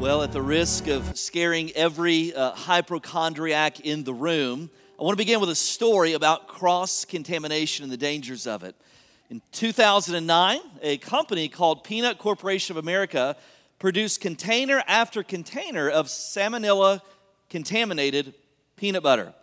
Well, at the risk of scaring every uh, hypochondriac in the room, I want to begin with a story about cross contamination and the dangers of it. In 2009, a company called Peanut Corporation of America produced container after container of salmonella contaminated peanut butter.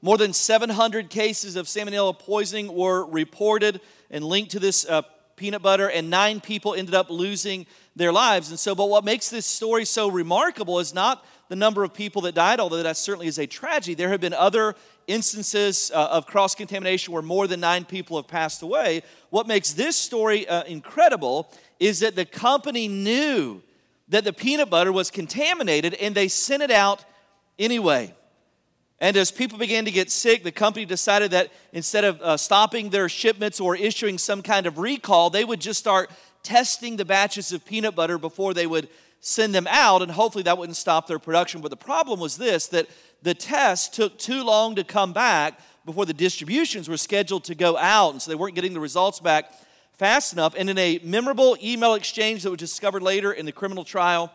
More than 700 cases of salmonella poisoning were reported and linked to this uh, peanut butter, and nine people ended up losing their lives. And so, but what makes this story so remarkable is not the number of people that died, although that certainly is a tragedy. There have been other instances uh, of cross contamination where more than nine people have passed away. What makes this story uh, incredible is that the company knew that the peanut butter was contaminated and they sent it out anyway. And as people began to get sick, the company decided that instead of uh, stopping their shipments or issuing some kind of recall, they would just start testing the batches of peanut butter before they would send them out, and hopefully that wouldn't stop their production. But the problem was this that the test took too long to come back before the distributions were scheduled to go out, and so they weren't getting the results back fast enough. And in a memorable email exchange that was discovered later in the criminal trial,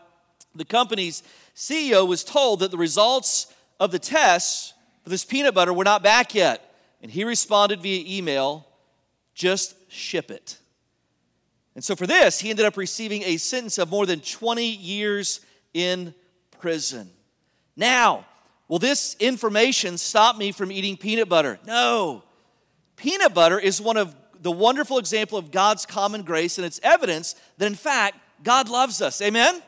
the company's CEO was told that the results of the tests for this peanut butter were not back yet. And he responded via email just ship it. And so for this, he ended up receiving a sentence of more than 20 years in prison. Now, will this information stop me from eating peanut butter? No. Peanut butter is one of the wonderful example of God's common grace, and it's evidence that in fact God loves us. Amen?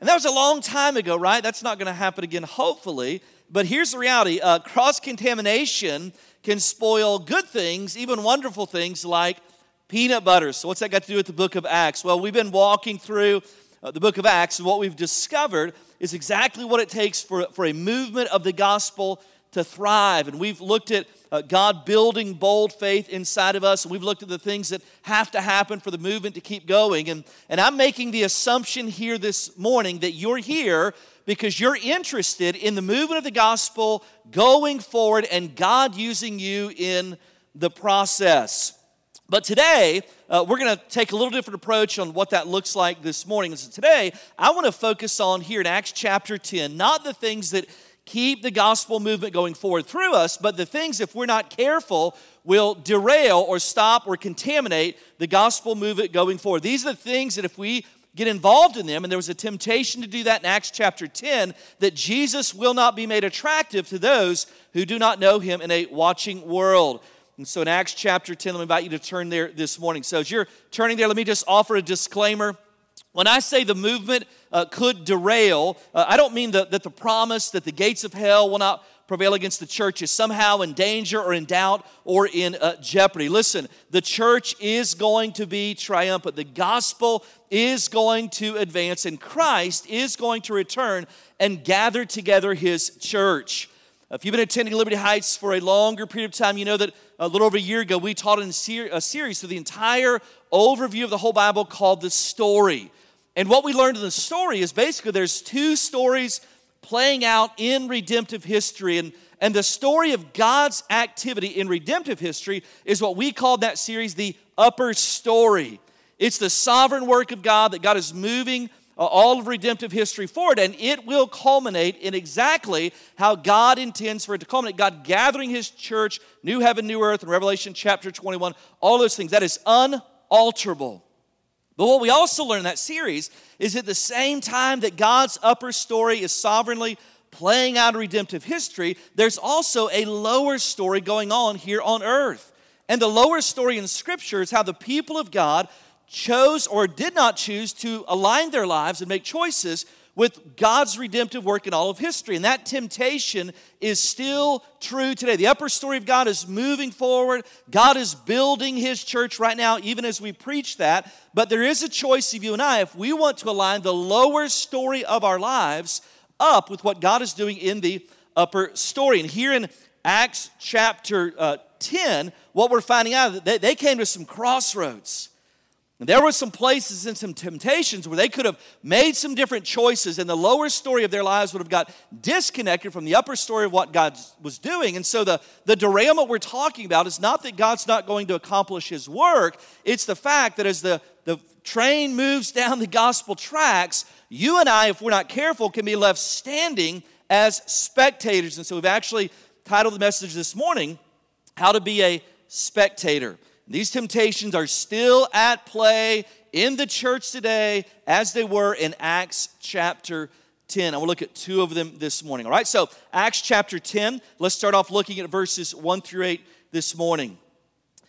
And that was a long time ago, right? That's not going to happen again, hopefully. But here's the reality uh, cross contamination can spoil good things, even wonderful things like peanut butter. So, what's that got to do with the book of Acts? Well, we've been walking through uh, the book of Acts, and what we've discovered is exactly what it takes for, for a movement of the gospel to thrive. And we've looked at uh, God building bold faith inside of us, we've looked at the things that have to happen for the movement to keep going. And, and I'm making the assumption here this morning that you're here because you're interested in the movement of the gospel going forward and God using you in the process. But today, uh, we're going to take a little different approach on what that looks like this morning. so today, I want to focus on here in Acts chapter 10, not the things that keep the gospel movement going forward through us, but the things, if we're not careful, will derail or stop or contaminate the gospel movement going forward. These are the things that if we get involved in them, and there was a temptation to do that in Acts chapter 10, that Jesus will not be made attractive to those who do not know him in a watching world. And so in Acts chapter 10, let me invite you to turn there this morning. So as you're turning there, let me just offer a disclaimer. When I say the movement uh, could derail, uh, I don't mean the, that the promise that the gates of hell will not prevail against the church is somehow in danger or in doubt or in uh, jeopardy. Listen, the church is going to be triumphant. The gospel is going to advance, and Christ is going to return and gather together his church. If you've been attending Liberty Heights for a longer period of time, you know that a little over a year ago we taught in a series through the entire overview of the whole Bible called The Story. And what we learned in the story is basically there's two stories playing out in redemptive history. And, and the story of God's activity in redemptive history is what we called that series the upper story. It's the sovereign work of God that God is moving uh, all of redemptive history forward, and it will culminate in exactly how God intends for it to culminate. God gathering His church, new heaven, new earth, in Revelation chapter 21, all those things. That is unalterable. But what we also learn in that series is at the same time that God's upper story is sovereignly playing out a redemptive history, there's also a lower story going on here on earth. And the lower story in Scripture is how the people of God chose or did not choose to align their lives and make choices with God's redemptive work in all of history. And that temptation is still true today. The upper story of God is moving forward. God is building his church right now, even as we preach that. But there is a choice of you and I if we want to align the lower story of our lives up with what God is doing in the upper story. And here in Acts chapter uh, 10, what we're finding out, they, they came to some crossroads. There were some places and some temptations where they could have made some different choices, and the lower story of their lives would have got disconnected from the upper story of what God was doing. And so the, the derailment we're talking about is not that God's not going to accomplish his work, it's the fact that as the, the train moves down the gospel tracks, you and I, if we're not careful, can be left standing as spectators. And so we've actually titled the message this morning, How to Be a Spectator. These temptations are still at play in the church today as they were in Acts chapter 10. I will look at two of them this morning. All right, so Acts chapter 10, let's start off looking at verses 1 through 8 this morning. It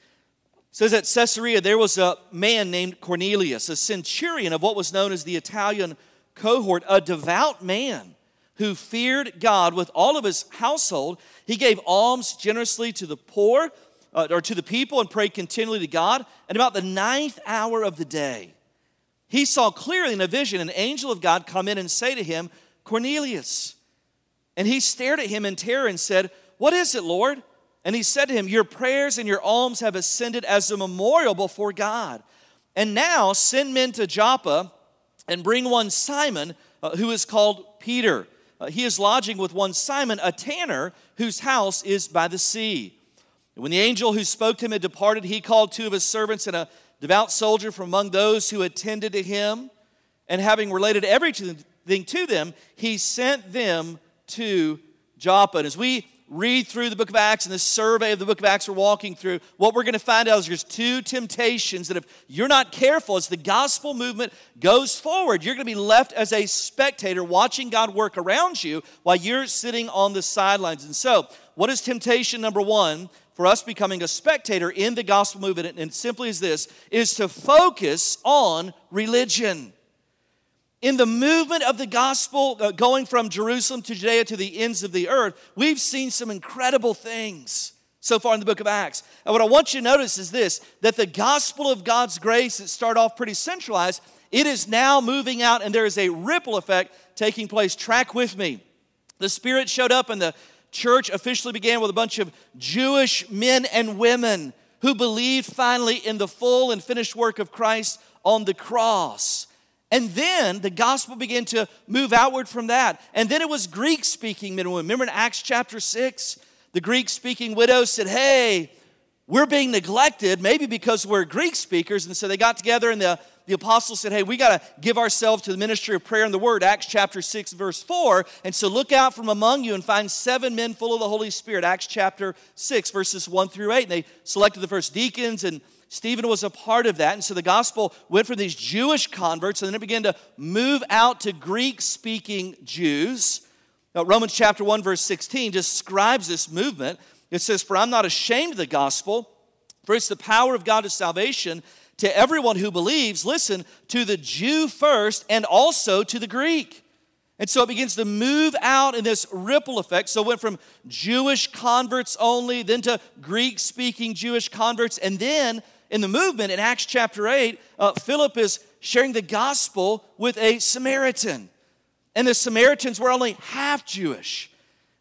says at Caesarea there was a man named Cornelius, a centurion of what was known as the Italian cohort, a devout man who feared God with all of his household. He gave alms generously to the poor uh, or to the people and prayed continually to God. And about the ninth hour of the day, he saw clearly in a vision an angel of God come in and say to him, Cornelius. And he stared at him in terror and said, What is it, Lord? And he said to him, Your prayers and your alms have ascended as a memorial before God. And now send men to Joppa and bring one Simon, uh, who is called Peter. Uh, he is lodging with one Simon, a tanner, whose house is by the sea. And when the angel who spoke to him had departed, he called two of his servants and a devout soldier from among those who attended to him. And having related everything to them, he sent them to Joppa. And as we read through the book of Acts and the survey of the book of Acts we're walking through, what we're going to find out is there's two temptations that if you're not careful, as the gospel movement goes forward, you're going to be left as a spectator watching God work around you while you're sitting on the sidelines. And so, what is temptation number one? For us becoming a spectator in the gospel movement, and simply is this, is to focus on religion. In the movement of the gospel, uh, going from Jerusalem to Judea to the ends of the earth, we've seen some incredible things so far in the book of Acts. And what I want you to notice is this that the gospel of God's grace that started off pretty centralized, it is now moving out, and there is a ripple effect taking place. Track with me. The Spirit showed up in the church officially began with a bunch of Jewish men and women who believed finally in the full and finished work of Christ on the cross. And then the gospel began to move outward from that. And then it was Greek speaking men and women. Remember in Acts chapter 6, the Greek speaking widows said, Hey, we're being neglected, maybe because we're Greek speakers. And so they got together and the the apostles said, Hey, we got to give ourselves to the ministry of prayer and the word, Acts chapter 6, verse 4. And so look out from among you and find seven men full of the Holy Spirit, Acts chapter 6, verses 1 through 8. And they selected the first deacons, and Stephen was a part of that. And so the gospel went from these Jewish converts, and then it began to move out to Greek speaking Jews. Now, Romans chapter 1, verse 16 describes this movement. It says, For I'm not ashamed of the gospel, for it's the power of God to salvation to everyone who believes, listen, to the Jew first and also to the Greek. And so it begins to move out in this ripple effect. So it went from Jewish converts only, then to Greek speaking Jewish converts. And then in the movement in Acts chapter 8, uh, Philip is sharing the gospel with a Samaritan. And the Samaritans were only half Jewish.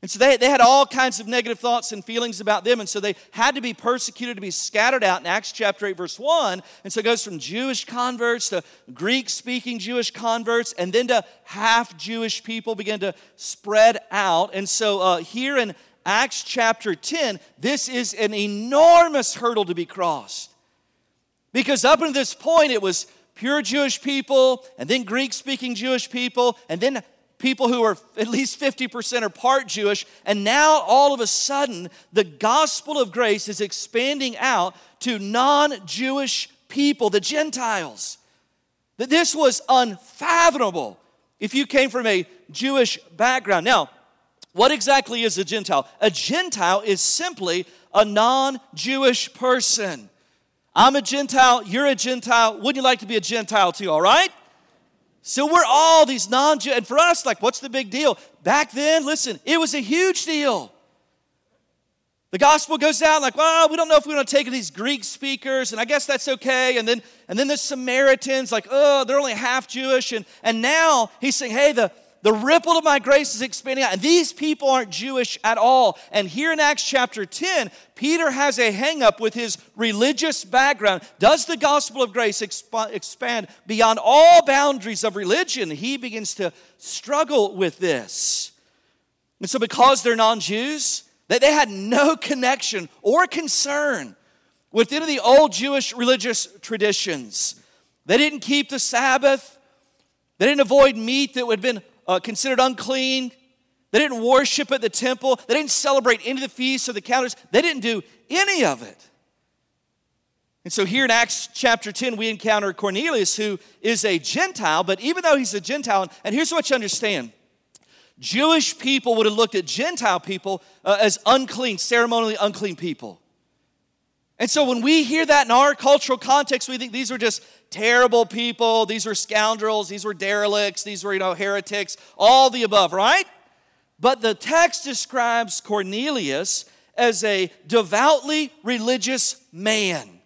And so they, they had all kinds of negative thoughts and feelings about them. And so they had to be persecuted, to be scattered out in Acts chapter 8, verse 1. And so it goes from Jewish converts to Greek speaking Jewish converts, and then to half Jewish people begin to spread out. And so uh, here in Acts chapter 10, this is an enormous hurdle to be crossed. Because up until this point, it was pure Jewish people, and then Greek speaking Jewish people, and then people who are at least 50% are part Jewish, and now all of a sudden the gospel of grace is expanding out to non Jewish people, the Gentiles. That this was unfathomable if you came from a Jewish background. Now, what exactly is a Gentile? A Gentile is simply a non Jewish person. I'm a Gentile, you're a Gentile. Wouldn't you like to be a Gentile too, all right? So we're all these non Jews. And for us, like, what's the big deal? Back then, listen, it was a huge deal. The gospel goes out like, well, we don't know if we want to take these Greek speakers, and I guess that's okay. And then, and then the Samaritans, like, oh, they're only half Jewish. And, and now he's saying, hey, the, the ripple of my grace is expanding out. And these people aren't Jewish at all. And here in Acts chapter 10, Peter has a hangup with his religious background. Does the gospel of grace exp- expand beyond all boundaries of religion? He begins to struggle with this. And so, because they're non Jews, they had no connection or concern with any of the old Jewish religious traditions. They didn't keep the Sabbath. They didn't avoid meat that would have been uh, considered unclean. They didn't worship at the temple. They didn't celebrate any of the feasts or the calendars. They didn't do any of it. And so here in Acts chapter 10, we encounter Cornelius, who is a Gentile, but even though he's a Gentile, and here's what you understand Jewish people would have looked at Gentile people uh, as unclean, ceremonially unclean people. And so when we hear that in our cultural context, we think these are just terrible people, these were scoundrels, these were derelicts, these were, you know, heretics, all the above, right? But the text describes Cornelius as a devoutly religious man.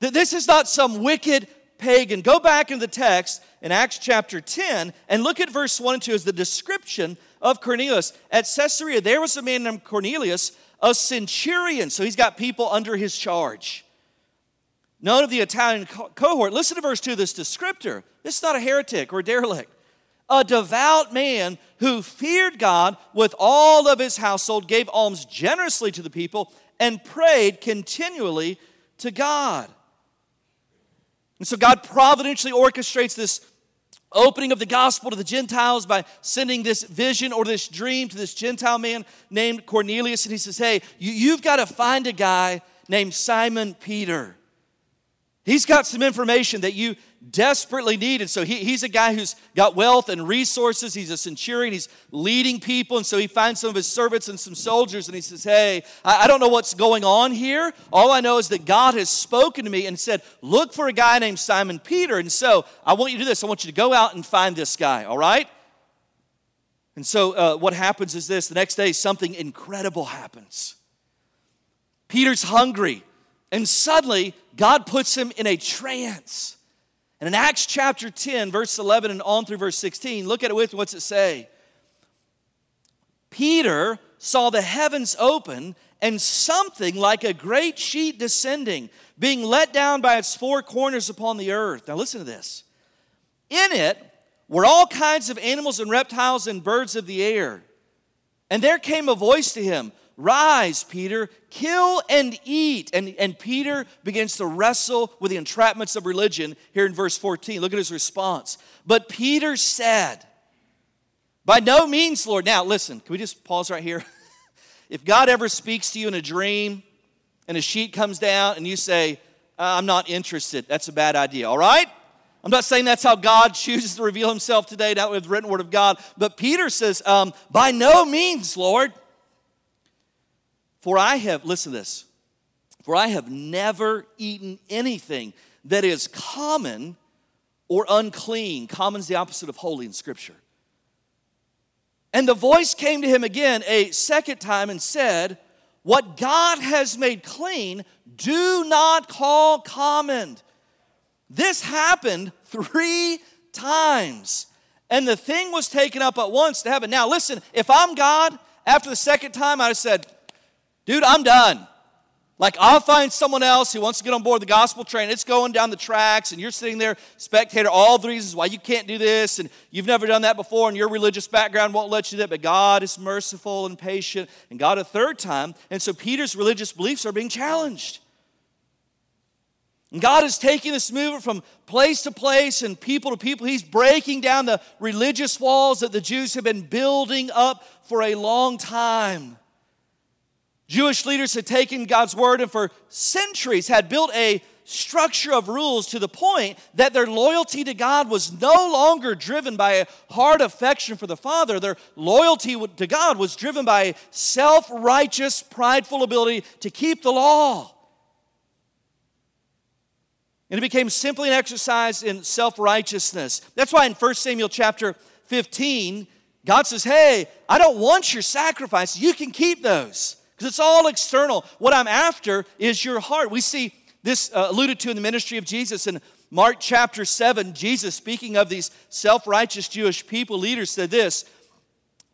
That this is not some wicked pagan. Go back in the text in Acts chapter 10 and look at verse 1 and 2 as the description of Cornelius. At Caesarea, there was a man named Cornelius, a centurion. So he's got people under his charge. None of the Italian co- cohort. Listen to verse 2, this descriptor. This is not a heretic or a derelict. A devout man who feared God with all of his household, gave alms generously to the people, and prayed continually to God. And so God providentially orchestrates this opening of the gospel to the Gentiles by sending this vision or this dream to this Gentile man named Cornelius. And he says, Hey, you, have got to find a guy named Simon Peter. He's got some information that you desperately needed. So he, he's a guy who's got wealth and resources. He's a centurion. He's leading people. And so he finds some of his servants and some soldiers and he says, Hey, I, I don't know what's going on here. All I know is that God has spoken to me and said, Look for a guy named Simon Peter. And so I want you to do this. I want you to go out and find this guy, all right? And so uh, what happens is this the next day, something incredible happens. Peter's hungry, and suddenly God puts him in a trance. And in Acts chapter 10, verse 11 and on through verse 16, look at it with what's it say? Peter saw the heavens open and something like a great sheet descending, being let down by its four corners upon the earth. Now listen to this. In it were all kinds of animals and reptiles and birds of the air. And there came a voice to him Rise, Peter, kill and eat. And, and Peter begins to wrestle with the entrapments of religion here in verse 14. Look at his response. But Peter said, By no means, Lord. Now, listen, can we just pause right here? if God ever speaks to you in a dream and a sheet comes down and you say, I'm not interested, that's a bad idea, all right? I'm not saying that's how God chooses to reveal himself today, not with the written word of God, but Peter says, um, By no means, Lord. For I have, listen to this, for I have never eaten anything that is common or unclean. Common is the opposite of holy in Scripture. And the voice came to him again a second time and said, What God has made clean, do not call common. This happened three times. And the thing was taken up at once to heaven. Now, listen, if I'm God, after the second time, have said, dude, I'm done. Like, I'll find someone else who wants to get on board the gospel train. It's going down the tracks, and you're sitting there, spectator, all the reasons why you can't do this, and you've never done that before, and your religious background won't let you do that. But God is merciful and patient, and God a third time. And so Peter's religious beliefs are being challenged. And God is taking this movement from place to place and people to people. He's breaking down the religious walls that the Jews have been building up for a long time. Jewish leaders had taken God's word and for centuries had built a structure of rules to the point that their loyalty to God was no longer driven by a hard affection for the Father. Their loyalty to God was driven by a self righteous, prideful ability to keep the law. And it became simply an exercise in self righteousness. That's why in 1 Samuel chapter 15, God says, Hey, I don't want your sacrifice. You can keep those because it's all external. What I'm after is your heart. We see this uh, alluded to in the ministry of Jesus in Mark chapter 7. Jesus, speaking of these self righteous Jewish people, leaders, said this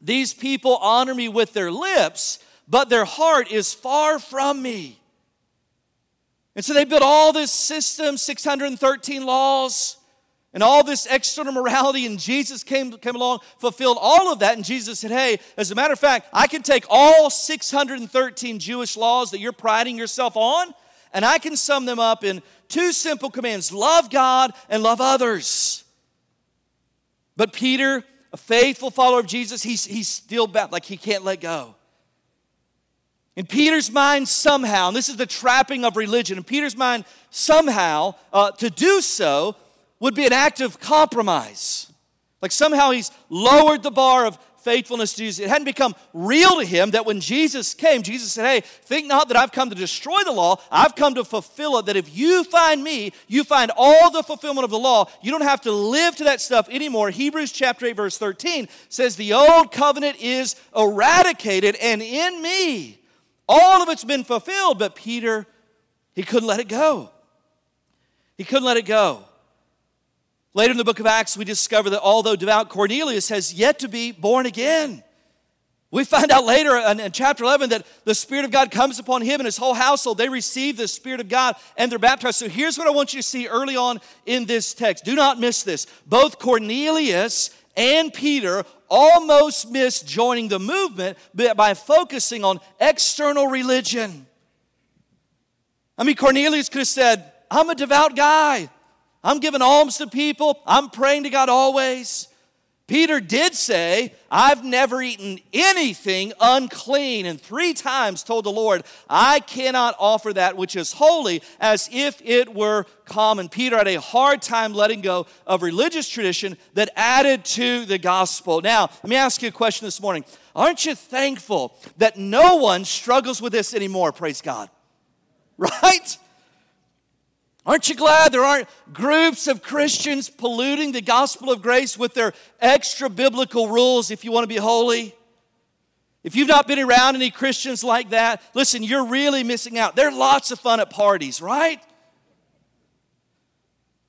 These people honor me with their lips, but their heart is far from me. And so they built all this system, 613 laws and all this external morality, and Jesus came, came along, fulfilled all of that. And Jesus said, Hey, as a matter of fact, I can take all 613 Jewish laws that you're priding yourself on, And I can sum them up in two simple commands love God and love others. But Peter, a faithful follower of Jesus, he's, he's still bound, like he can't let go. In Peter's mind, somehow, and this is the trapping of religion, in Peter's mind, somehow, uh, to do so would be an act of compromise. Like somehow he's lowered the bar of faithfulness to Jesus. It hadn't become real to him that when Jesus came, Jesus said, Hey, think not that I've come to destroy the law. I've come to fulfill it. That if you find me, you find all the fulfillment of the law. You don't have to live to that stuff anymore. Hebrews chapter 8, verse 13 says, The old covenant is eradicated, and in me, all of it's been fulfilled. But Peter, he couldn't let it go. He couldn't let it go. Later in the book of Acts, we discover that although devout Cornelius has yet to be born again, we find out later in, chapter 11 that the Spirit of God comes upon him and his whole household. They receive the Spirit of God and they're baptized. So here's what I want you to see early on in this text. Do not miss this. Both Cornelius and Peter almost missed joining the movement by focusing on external religion. I mean, Cornelius could have said, I'm a devout guy. I'm giving alms to people. I'm praying to God always. Peter did say, I've never eaten anything unclean, and three times told the Lord, I cannot offer that which is holy as if it were common. Peter had a hard time letting go of religious tradition that added to the gospel. Now, let me ask you a question this morning. Aren't you thankful that no one struggles with this anymore? Praise God. Right? Aren't you glad there aren't groups of Christians polluting the gospel of grace with their extra biblical rules if you want to be holy? If you've not been around any Christians like that, listen, you're really missing out. There are lots of fun at parties, right?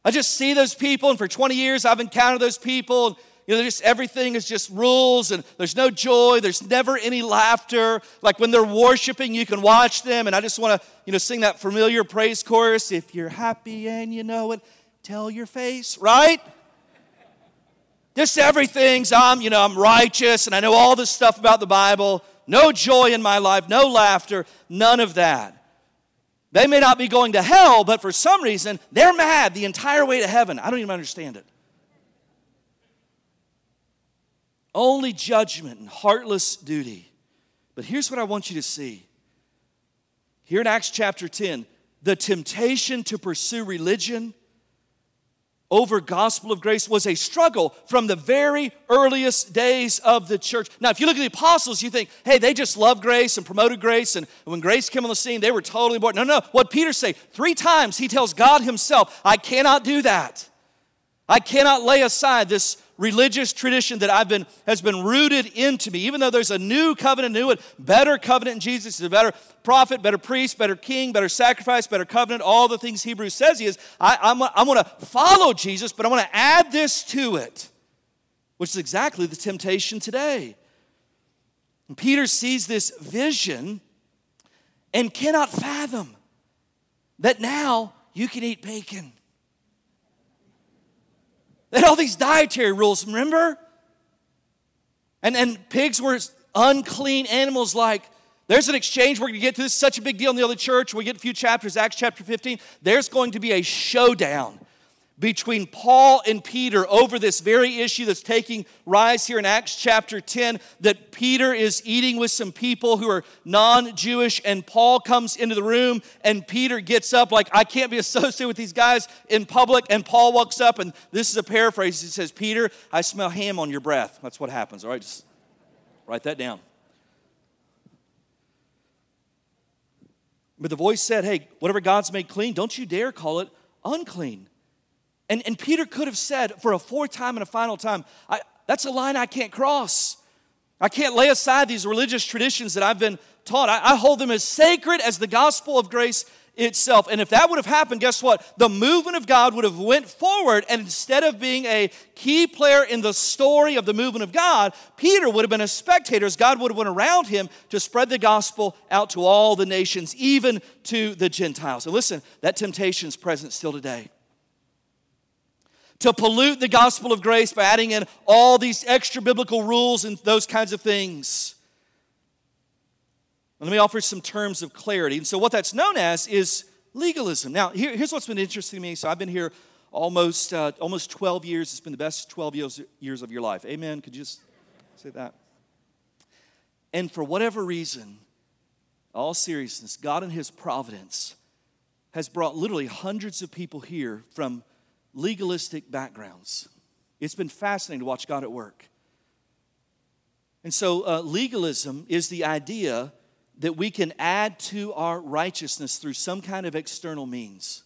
I just see those people, and for 20 years I've encountered those people. You know, just everything is just rules and there's no joy. There's never any laughter. Like when they're worshiping, you can watch them. And I just want to, you know, sing that familiar praise chorus. If you're happy and you know it, tell your face, right? Just everything's I'm, you know, I'm righteous and I know all this stuff about the Bible. No joy in my life, no laughter, none of that. They may not be going to hell, but for some reason, they're mad the entire way to heaven. I don't even understand it. Only judgment and heartless duty. But here's what I want you to see. Here in Acts chapter 10, the temptation to pursue religion over gospel of grace was a struggle from the very earliest days of the church. Now, if you look at the apostles, you think, hey, they just loved grace and promoted grace, and when grace came on the scene, they were totally bored. No, no, what Peter say? Three times he tells God himself, I cannot do that. I cannot lay aside this religious tradition that I've been has been rooted into me. Even though there's a new covenant, new and better covenant in Jesus, is a better prophet, better priest, better king, better sacrifice, better covenant, all the things Hebrews says he is. I, I'm, I'm going to follow Jesus, but I want to add this to it, which is exactly the temptation today. And Peter sees this vision and cannot fathom that now you can eat bacon. They had all these dietary rules, remember? And, and pigs were unclean animals like there's an exchange we're going to get to. This is such a big deal in the other church. We get a few chapters, Acts chapter 15. There's going to be a showdown between Paul and Peter over this very issue that's taking rise here in Acts chapter 10 that Peter is eating with some people who are non Jewish, and Paul comes into the room, and Peter gets up, like, I can't be associated with these guys in public. And Paul walks up, and this is a paraphrase. He says, Peter, I smell ham on your breath. That's what happens, all right? Just write that down. But the voice said, Hey, whatever God's made clean, don't you dare call it unclean. And, and Peter could have said for a fourth time and a final time, that's a line I can't cross. I can't lay aside these religious traditions that I've been taught. I, I hold them as sacred as the gospel of grace itself. And if that would have happened, guess what? The movement of God would have went forward and instead of being a key player in the story of the movement of God, Peter would have been a spectator as God would have went around him to spread the gospel out to all the nations, even to the Gentiles. And listen, that temptation is present still today to pollute the gospel of grace by adding in all these extra biblical rules and those kinds of things. Let me offer some terms of clarity. And so, what that's known as is legalism. Now, here, here's what's been interesting to me. So I've been here almost, uh, almost 12 years. It's been the best 12 years, years of your life. Amen. Could you just say that? And for whatever reason, all seriousness, God in His providence has brought literally hundreds of people here from legalistic backgrounds. It's been fascinating to watch God at work. And so, uh, legalism is the idea that we can add to our righteousness through some kind of external means.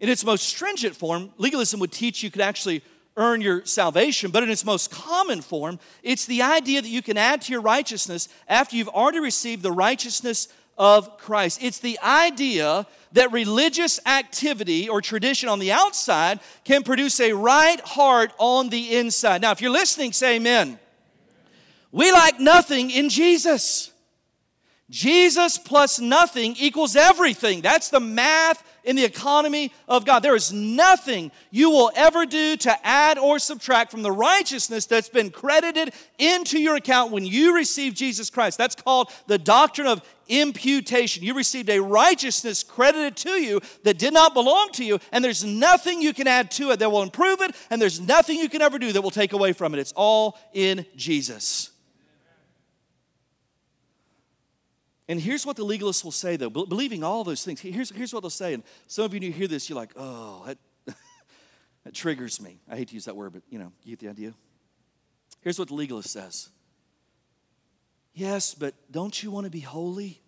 In its most stringent form, legalism would teach you could actually earn your salvation, but in its most common form, it's the idea that you can add to your righteousness after you've already received the righteousness of Christ. It's the idea that religious activity or tradition on the outside can produce a right heart on the inside. Now, if you're listening, say amen. We like nothing in Jesus. Jesus plus nothing equals everything. That's the math in the economy of God. There is nothing you will ever do to add or subtract from the righteousness that's been credited into your account when you receive Jesus Christ. That's called the doctrine of imputation. You received a righteousness credited to you that did not belong to you, and there's nothing you can add to it that will improve it, and there's nothing you can ever do that will take away from it. It's all in Jesus. And here's what the legalists will say, though, believing all those things. Here's, here's what they'll say. And some of you, you hear this, you're like, oh, that, that triggers me. I hate to use that word, but you know, you get the idea. Here's what the legalist says Yes, but don't you want to be holy?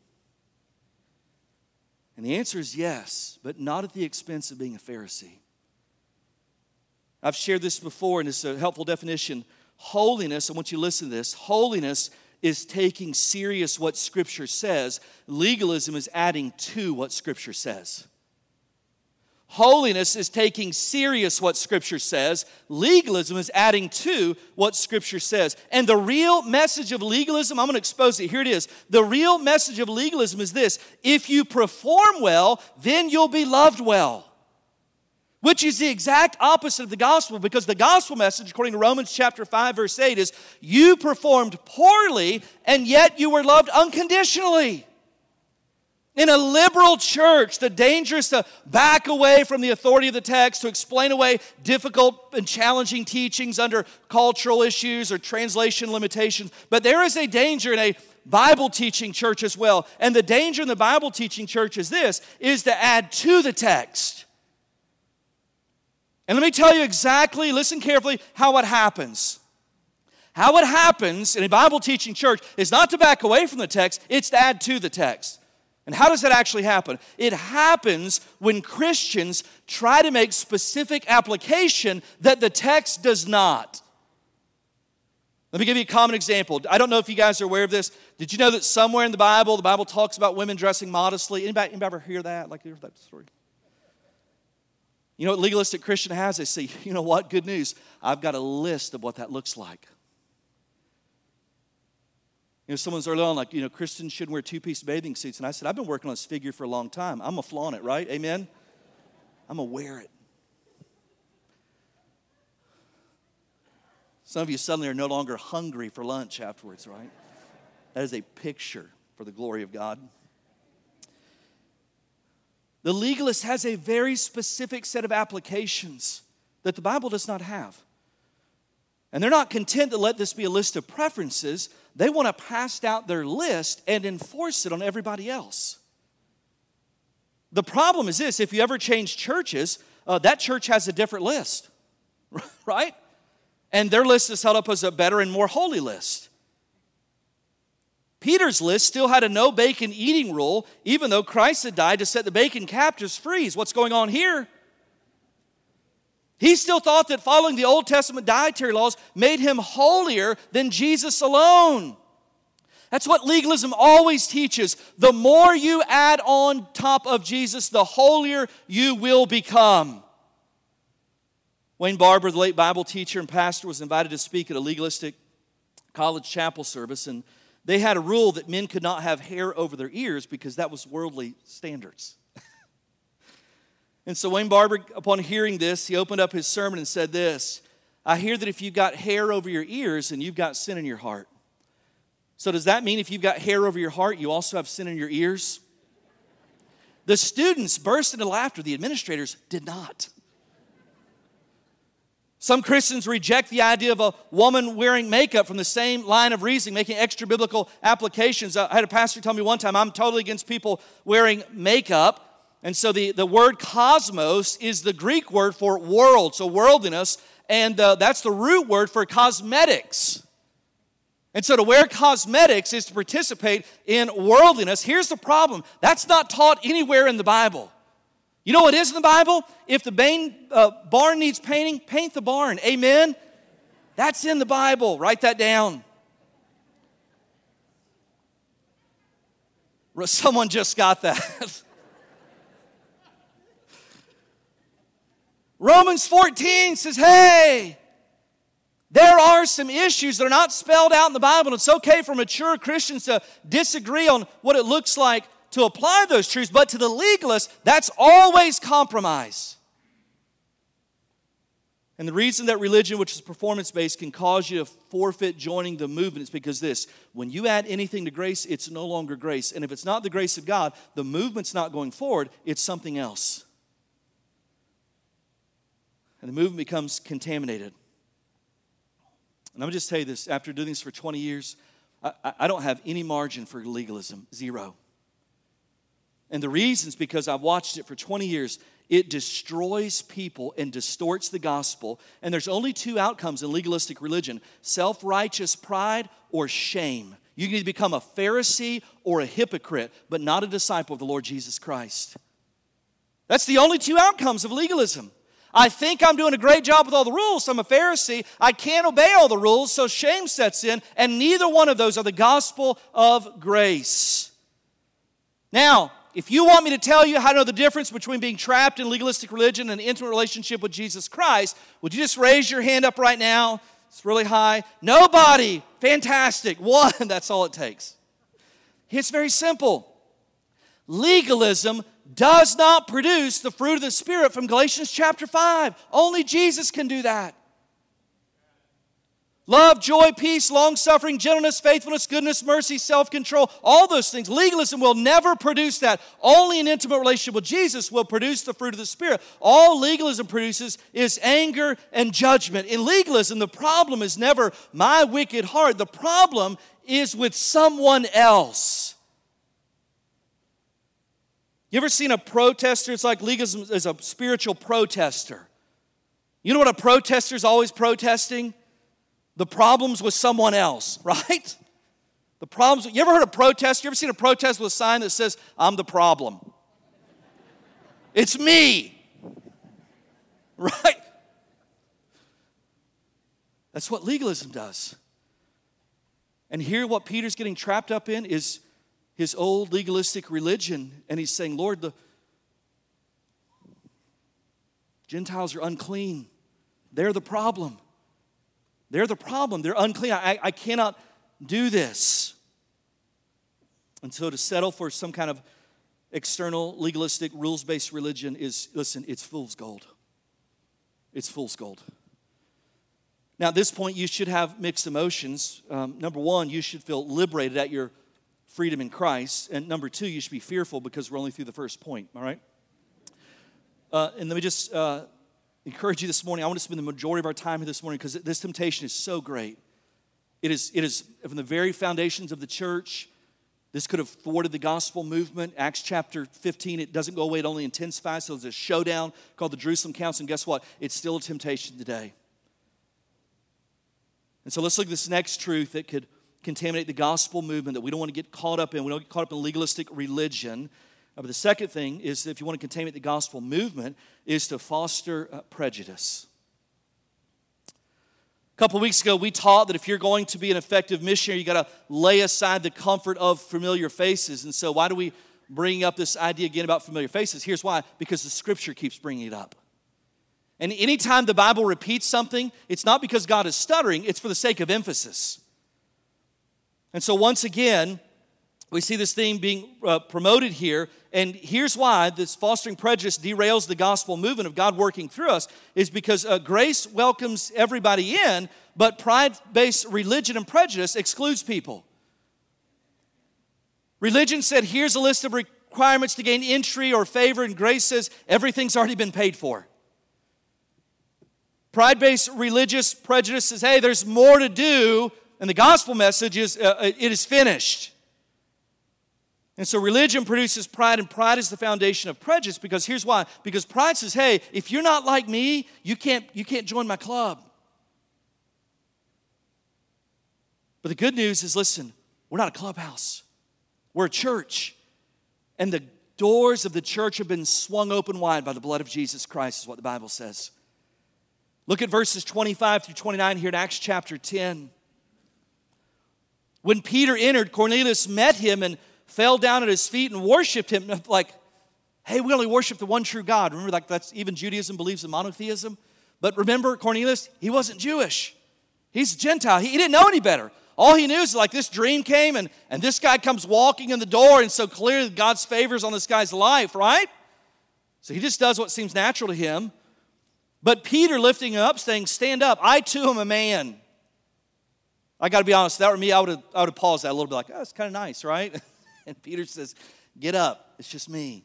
And the answer is yes, but not at the expense of being a Pharisee. I've shared this before, and it's a helpful definition. Holiness, I want you to listen to this holiness is taking serious what Scripture says, legalism is adding to what Scripture says. Holiness is taking serious what Scripture says. Legalism is adding to what Scripture says. And the real message of legalism, I'm going to expose it. Here it is. The real message of legalism is this if you perform well, then you'll be loved well which is the exact opposite of the gospel because the gospel message, according to Romans chapter 5, verse 8, is you performed poorly and yet you were loved unconditionally. In a liberal church, the danger is to back away from the authority of the text, to explain away difficult and challenging teachings under cultural issues or translation limitations. But there is a danger in a Bible teaching church as well. And the danger in the Bible teaching church is this is to add to the text. And let me tell you exactly, listen carefully, how it happens. How it happens in a Bible teaching church is not to back away from the text, it's to add to the text. And how does that actually happen? It happens when Christians try to make specific application that the text does not. Let me give you a common example. I don't know if you guys are aware of this. Did you know that somewhere in the Bible, the Bible talks about women dressing modestly? Anybody, anybody ever hear that? Like, you hear that story? You know what legalistic Christian has? They say, you know what? Good news. I've got a list of what that looks like. You know, someone's early on like, you know, Christians shouldn't wear two-piece bathing suits. And I said, I've been working on this figure for a long time. I'm going to flaunt it, right? Amen? I'm going to wear it. Some of you suddenly are no longer hungry for lunch afterwards, right? That is a picture for the glory of God. The legalist has a very specific set of applications that the Bible does not have. And they're not content to let this be a list of preferences. They want to pass out their list and enforce it on everybody else. The problem is this if you ever change churches, uh, that church has a different list, right? And their list is held up as a better and more holy list. Peter's list still had a no bacon eating rule, even though Christ had died to set the bacon captives free. What's going on here? He still thought that following the Old Testament dietary laws made him holier than Jesus alone. That's what legalism always teaches. The more you add on top of Jesus, the holier you will become. Wayne Barber, the late Bible teacher and pastor, was invited to speak at a legalistic college chapel service, and they had a rule that men could not have hair over their ears because that was worldly standards. And so Wayne Barber, upon hearing this, he opened up his sermon and said this I hear that if you've got hair over your ears, and you've got sin in your heart. So, does that mean if you've got hair over your heart, you also have sin in your ears? The students burst into laughter, the administrators did not. Some Christians reject the idea of a woman wearing makeup from the same line of reasoning, making extra biblical applications. I had a pastor tell me one time, I'm totally against people wearing makeup. And so the, the word cosmos is the Greek word for world, so worldliness, and uh, that's the root word for cosmetics. And so to wear cosmetics is to participate in worldliness. Here's the problem that's not taught anywhere in the Bible. You know what is in the Bible? If the uh, barn needs painting, paint the barn. Amen? That's in the Bible. Write that down. Someone just got that. Romans 14 says, hey, there are some issues that are not spelled out in the Bible, and it's okay for mature Christians to disagree on what it looks like to apply those truths, but to the legalist, that's always compromise. And the reason that religion, which is performance based, can cause you to forfeit joining the movement is because this when you add anything to grace, it's no longer grace. And if it's not the grace of God, the movement's not going forward, it's something else. And the movement becomes contaminated. And I'm just tell you this after doing this for 20 years, I, I don't have any margin for legalism, zero. And the reason is because I've watched it for 20 years. It destroys people and distorts the gospel. And there's only two outcomes in legalistic religion self righteous pride or shame. You can either become a Pharisee or a hypocrite, but not a disciple of the Lord Jesus Christ. That's the only two outcomes of legalism. I think I'm doing a great job with all the rules. I'm a Pharisee. I can't obey all the rules, so shame sets in, and neither one of those are the gospel of grace. Now, if you want me to tell you how to know the difference between being trapped in legalistic religion and an intimate relationship with Jesus Christ, would you just raise your hand up right now? It's really high. Nobody. Fantastic. One, that's all it takes. It's very simple. Legalism does not produce the fruit of the Spirit from Galatians chapter 5. Only Jesus can do that. Love, joy, peace, long suffering, gentleness, faithfulness, goodness, mercy, self control, all those things. Legalism will never produce that. Only an intimate relationship with Jesus will produce the fruit of the Spirit. All legalism produces is anger and judgment. In legalism, the problem is never my wicked heart, the problem is with someone else. You ever seen a protester? It's like legalism is a spiritual protester. You know what a protester is always protesting? The problems with someone else, right? The problems. You ever heard a protest? You ever seen a protest with a sign that says, I'm the problem? It's me. Right? That's what legalism does. And here, what Peter's getting trapped up in is his old legalistic religion, and he's saying, Lord, the Gentiles are unclean. They're the problem. They're the problem. They're unclean. I, I cannot do this. And so to settle for some kind of external, legalistic, rules based religion is, listen, it's fool's gold. It's fool's gold. Now, at this point, you should have mixed emotions. Um, number one, you should feel liberated at your freedom in Christ. And number two, you should be fearful because we're only through the first point, all right? Uh, and let me just uh, encourage you this morning. I want to spend the majority of our time here this morning because this temptation is so great. It is, it is from the very foundations of the church. This could have thwarted the gospel movement. Acts chapter 15, it doesn't go away, it only intensifies. So there's a showdown called the Jerusalem Council. And guess what? It's still a temptation today. And so let's look at this next truth that could contaminate the gospel movement, that we don't want to get caught up in. We don't get caught up in legalistic religion. Uh, but the second thing is if you want to contaminate the gospel movement, is to foster uh, prejudice. A couple weeks ago, we taught that if you're going to be an effective missionary, you got to lay aside the comfort of familiar faces. And so, why do we bring up this idea again about familiar faces? Here's why because the scripture keeps bringing it up. And anytime the Bible repeats something, it's not because God is stuttering, it's for the sake of emphasis. And so, once again, we see this theme being uh, promoted here. And here's why this fostering prejudice derails the gospel movement of God working through us is because uh, grace welcomes everybody in, but pride based religion and prejudice excludes people. Religion said, here's a list of requirements to gain entry or favor, and grace says everything's already been paid for. Pride based religious prejudice says, hey, there's more to do, and the gospel message is uh, uh, it is finished. And so religion produces pride, and pride is the foundation of prejudice because here's why. Because pride says, hey, if you're not like me, you can't, you can't join my club. But the good news is listen, we're not a clubhouse, we're a church. And the doors of the church have been swung open wide by the blood of Jesus Christ, is what the Bible says. Look at verses 25 through 29 here in Acts chapter 10. When Peter entered, Cornelius met him and fell down at his feet and worshiped him. Like, hey, we only worship the one true God. Remember, like that's even Judaism believes in monotheism. But remember, Cornelius, he wasn't Jewish. He's a Gentile. He, he didn't know any better. All he knew is like this dream came and, and this guy comes walking in the door, and so clearly God's favors on this guy's life, right? So he just does what seems natural to him. But Peter lifting him up, saying, Stand up, I too am a man. I got to be honest, that were me, I would have, I would have paused that a little bit like, oh, that's kind of nice, right? and Peter says, Get up, it's just me.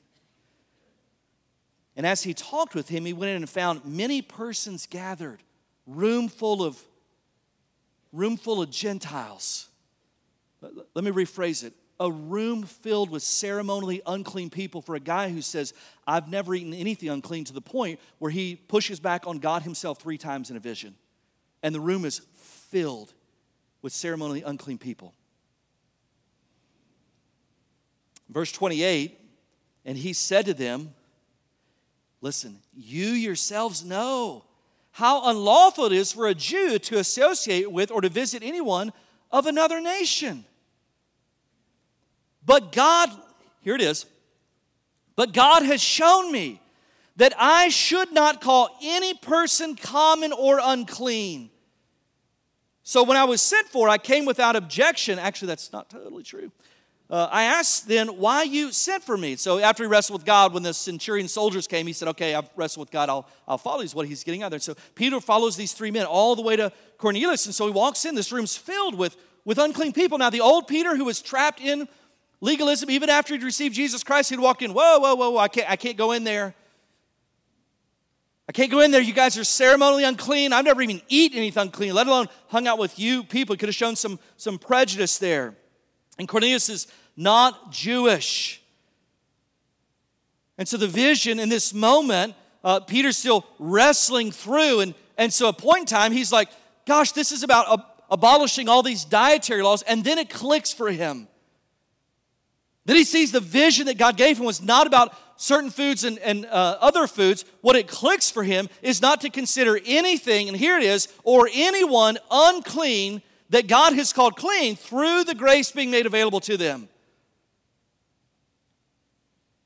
And as he talked with him, he went in and found many persons gathered, room full of room full of Gentiles. Let me rephrase it a room filled with ceremonially unclean people for a guy who says, I've never eaten anything unclean, to the point where he pushes back on God himself three times in a vision. And the room is filled with ceremonially unclean people. Verse 28 And he said to them, Listen, you yourselves know how unlawful it is for a Jew to associate with or to visit anyone of another nation. But God, here it is, but God has shown me that I should not call any person common or unclean. So when I was sent for, I came without objection. Actually, that's not totally true. Uh, I asked then why you sent for me. So after he wrestled with God, when the centurion soldiers came, he said, Okay, I've wrestled with God, I'll, I'll follow. Is what he's getting out there. So Peter follows these three men all the way to Cornelius. And so he walks in. This room's filled with, with unclean people. Now, the old Peter, who was trapped in Legalism, even after he'd received Jesus Christ, he'd walk in, whoa, whoa, whoa, whoa, I can't, I can't go in there. I can't go in there. You guys are ceremonially unclean. I've never even eaten anything unclean, let alone hung out with you people. Could have shown some, some prejudice there. And Cornelius is not Jewish. And so the vision in this moment, uh, Peter's still wrestling through. And, and so at point in time, he's like, gosh, this is about ab- abolishing all these dietary laws. And then it clicks for him. Then he sees the vision that God gave him was not about certain foods and, and uh, other foods. What it clicks for him is not to consider anything, and here it is, or anyone unclean that God has called clean through the grace being made available to them.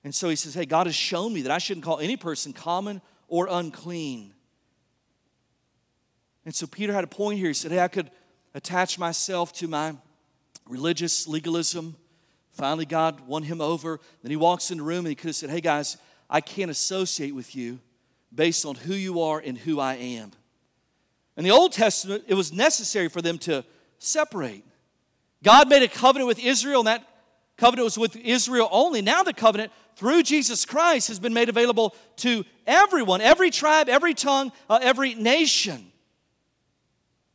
And so he says, Hey, God has shown me that I shouldn't call any person common or unclean. And so Peter had a point here. He said, Hey, I could attach myself to my religious legalism Finally, God won him over. Then he walks in the room and he could have said, Hey guys, I can't associate with you based on who you are and who I am. In the Old Testament, it was necessary for them to separate. God made a covenant with Israel, and that covenant was with Israel only. Now, the covenant through Jesus Christ has been made available to everyone, every tribe, every tongue, uh, every nation.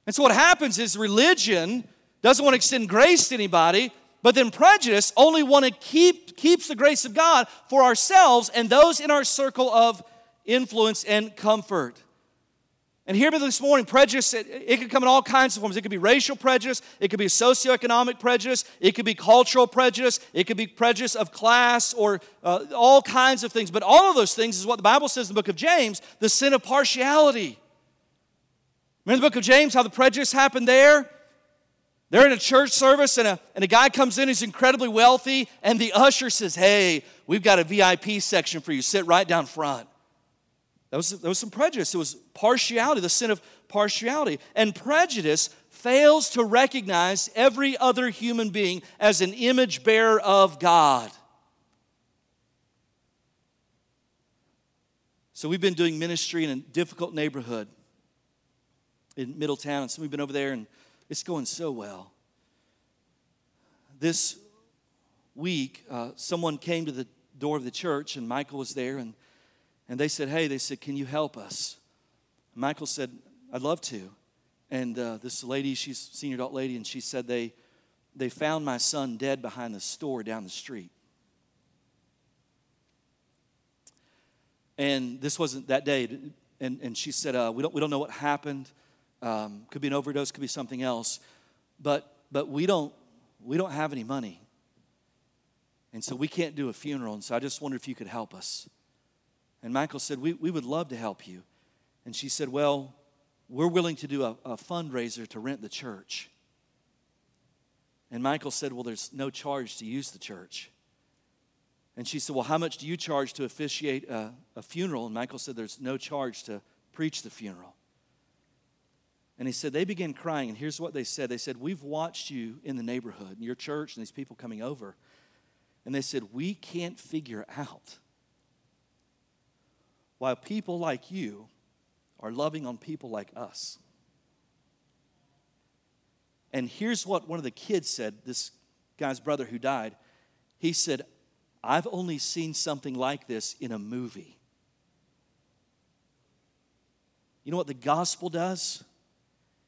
And so, what happens is religion doesn't want to extend grace to anybody, but then prejudice only want to keep keeps the grace of God for ourselves and those in our circle of influence and comfort. And hear me this morning, prejudice, it, it could come in all kinds of forms. It could be racial prejudice, it could be socioeconomic prejudice, it could be cultural prejudice, it could be prejudice of class or uh, all kinds of things. But all of those things is what the Bible says in the book of James the sin of partiality. Remember the book of James, how the prejudice happened there? They're in a church service and a, and a guy comes in who's incredibly wealthy, and the usher says, Hey, we've got a VIP section for you. Sit right down front. That was, that was some prejudice. It was partiality, the sin of partiality. And prejudice fails to recognize every other human being as an image bearer of God. So we've been doing ministry in a difficult neighborhood in Middletown, and so we've been over there and it's going so well. This week, uh, someone came to the door of the church, and Michael was there, and, and they said, Hey, they said, Can you help us? Michael said, I'd love to. And uh, this lady, she's senior adult lady, and she said they, they found my son dead behind the store down the street. And this wasn't that day. And, and she said, uh, we, don't, we don't know what happened. Um, could be an overdose, could be something else. But, but we, don't, we don't have any money. And so we can't do a funeral. And so I just wondered if you could help us. And Michael said, we, we would love to help you. And she said, Well, we're willing to do a, a fundraiser to rent the church. And Michael said, Well, there's no charge to use the church. And she said, Well, how much do you charge to officiate a, a, funeral? And Michael said, There's no charge to preach the funeral. And he said, They began crying. And here's what they said They said, We've watched you in the neighborhood, in your church, and these people coming over. And they said, We can't figure out why people like you are loving on people like us. And here's what one of the kids said this guy's brother who died. He said, I've only seen something like this in a movie. You know what the gospel does?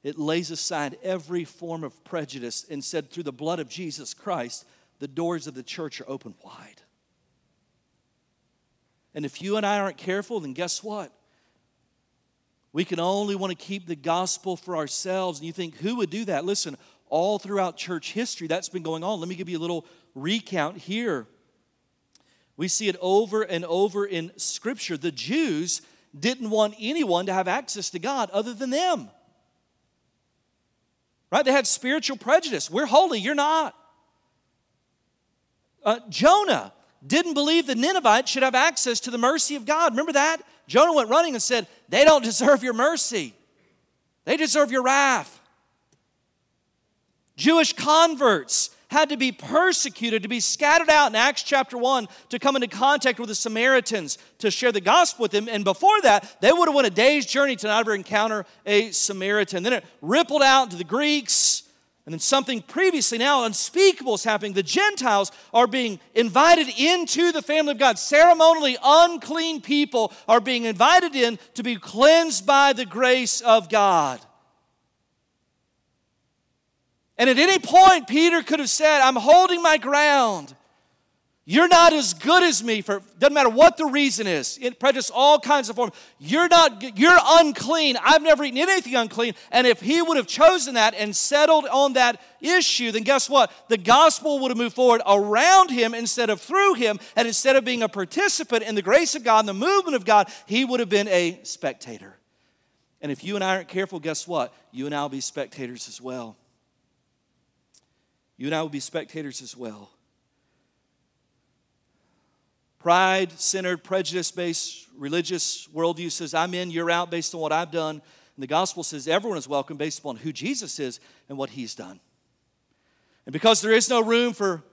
It lays aside every form of prejudice and said, through the blood of Jesus Christ, the doors of the church are open wide. And if you and I aren't careful, then guess what? We can only want to keep the gospel for ourselves. And you think, who would do that? Listen, all throughout church history, that's been going on. Let me give you a little recount here. We see it over and over in Scripture. The Jews didn't want anyone to have access to God other than them. Right? They had spiritual prejudice. We're holy, you're not. Uh, Jonah didn't believe the Ninevites should have access to the mercy of God. Remember that? Jonah went running and said, They don't deserve your mercy, they deserve your wrath. Jewish converts had to be persecuted, to be scattered out in Acts chapter 1 to come into contact with the Samaritans to share the gospel with them. And before that, they would have went a day's journey to not ever encounter a Samaritan. Then it rippled out to the Greeks. And then something previously now unspeakable is happening. The Gentiles are being invited into the family of God. Ceremonially unclean people are being invited in to be cleansed by the grace of God. And at any point, Peter could have said, I'm holding my ground. You're not as good as me for doesn't matter what the reason is. It prejudice all kinds of forms. You're not you're unclean. I've never eaten anything unclean. And if he would have chosen that and settled on that issue, then guess what? The gospel would have moved forward around him instead of through him. And instead of being a participant in the grace of God and the movement of God, he would have been a spectator. And if you and I aren't careful, guess what? You and I will be spectators as well. You and I will be spectators as well. Pride centered, prejudice based religious worldview says, I'm in, you're out based on what I've done. And the gospel says everyone is welcome based upon who Jesus is and what he's done. And because there is no room for,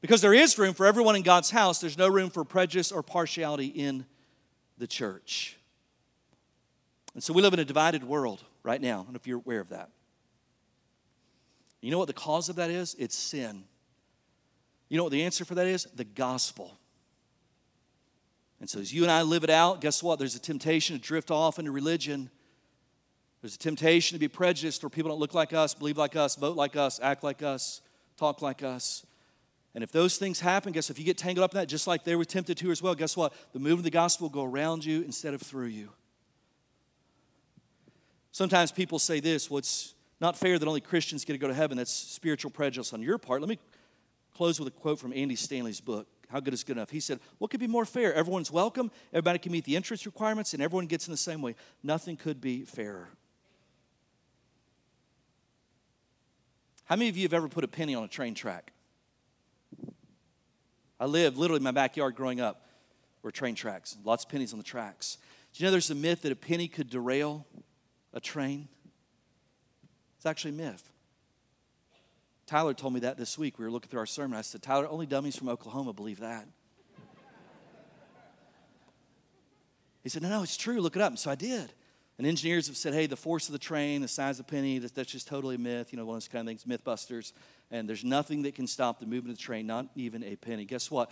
because there is room for everyone in God's house, there's no room for prejudice or partiality in the church. And so we live in a divided world right now. I don't know if you're aware of that. You know what the cause of that is? It's sin. You know what the answer for that is? The gospel. And so as you and I live it out, guess what? There's a temptation to drift off into religion. There's a temptation to be prejudiced where people don't look like us, believe like us, vote like us, act like us, talk like us. And if those things happen, guess if you get tangled up in that, just like they were tempted to as well, guess what? The movement of the gospel will go around you instead of through you. Sometimes people say this, well, not fair that only Christians get to go to heaven. That's spiritual prejudice on your part. Let me close with a quote from Andy Stanley's book. How good is good enough? He said, What could be more fair? Everyone's welcome, everybody can meet the entrance requirements, and everyone gets in the same way. Nothing could be fairer. How many of you have ever put a penny on a train track? I lived literally in my backyard growing up were train tracks, lots of pennies on the tracks. Do you know there's a myth that a penny could derail a train? It's actually myth. Tyler told me that this week. We were looking through our sermon. I said, Tyler, only dummies from Oklahoma believe that. He said, No, no, it's true. Look it up. And so I did. And engineers have said, hey, the force of the train, the size of the penny, that, that's just totally a myth. You know, one of those kind of things, Mythbusters. And there's nothing that can stop the movement of the train, not even a penny. Guess what?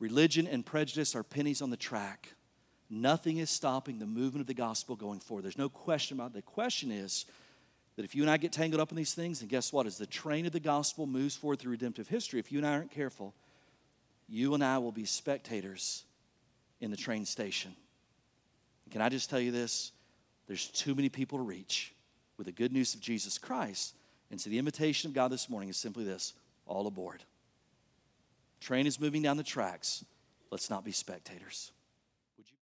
Religion and prejudice are pennies on the track. Nothing is stopping the movement of the gospel going forward. There's no question about it. The question is that if you and I get tangled up in these things, and guess what? As the train of the gospel moves forward through redemptive history, if you and I aren't careful, you and I will be spectators in the train station. Can I just tell you this? There's too many people to reach with the good news of Jesus Christ. And so the invitation of God this morning is simply this all aboard. Train is moving down the tracks. Let's not be spectators.